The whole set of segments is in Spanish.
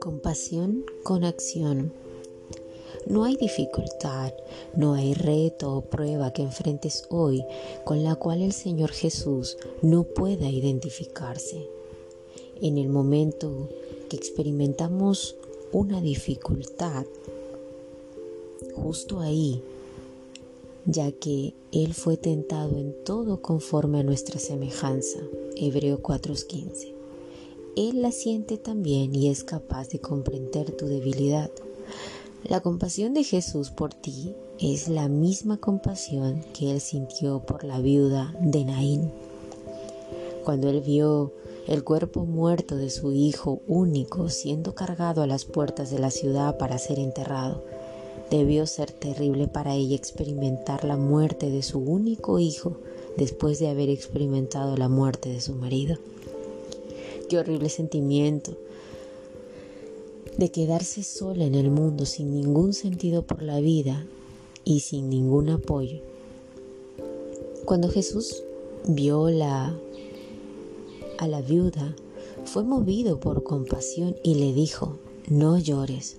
Compasión con acción. No hay dificultad, no hay reto o prueba que enfrentes hoy con la cual el Señor Jesús no pueda identificarse. En el momento que experimentamos una dificultad, justo ahí, ya que Él fue tentado en todo conforme a nuestra semejanza. Hebreo 4:15. Él la siente también y es capaz de comprender tu debilidad. La compasión de Jesús por ti es la misma compasión que Él sintió por la viuda de Naín. Cuando Él vio el cuerpo muerto de su hijo único siendo cargado a las puertas de la ciudad para ser enterrado, debió ser terrible para ella experimentar la muerte de su único hijo después de haber experimentado la muerte de su marido. Qué horrible sentimiento de quedarse sola en el mundo sin ningún sentido por la vida y sin ningún apoyo. Cuando Jesús vio la, a la viuda, fue movido por compasión y le dijo, no llores.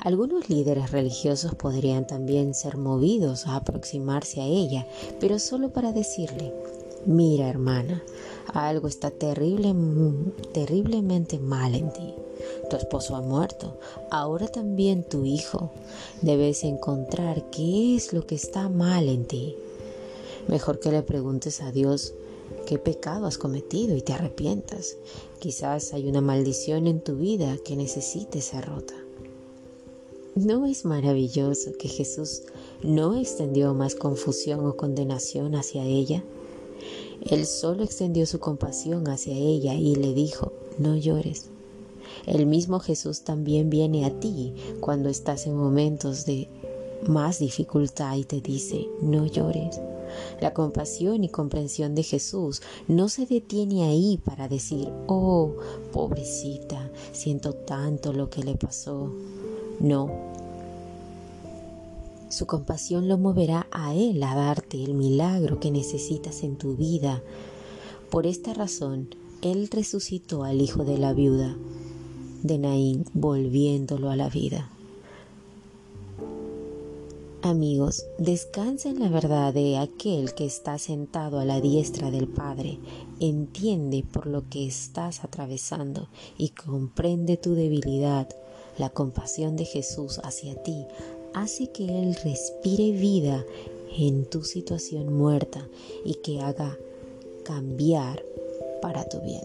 Algunos líderes religiosos podrían también ser movidos a aproximarse a ella, pero solo para decirle, mira hermana, algo está terrible, terriblemente mal en ti. Tu esposo ha muerto, ahora también tu hijo. Debes encontrar qué es lo que está mal en ti. Mejor que le preguntes a Dios qué pecado has cometido y te arrepientas. Quizás hay una maldición en tu vida que necesite ser rota. ¿No es maravilloso que Jesús no extendió más confusión o condenación hacia ella? Él solo extendió su compasión hacia ella y le dijo, no llores. El mismo Jesús también viene a ti cuando estás en momentos de más dificultad y te dice, no llores. La compasión y comprensión de Jesús no se detiene ahí para decir, oh, pobrecita, siento tanto lo que le pasó. No, su compasión lo moverá a Él a darte el milagro que necesitas en tu vida. Por esta razón, Él resucitó al hijo de la viuda de Naín, volviéndolo a la vida. Amigos, descansa en la verdad de aquel que está sentado a la diestra del Padre, entiende por lo que estás atravesando y comprende tu debilidad. La compasión de Jesús hacia ti hace que Él respire vida en tu situación muerta y que haga cambiar para tu bien.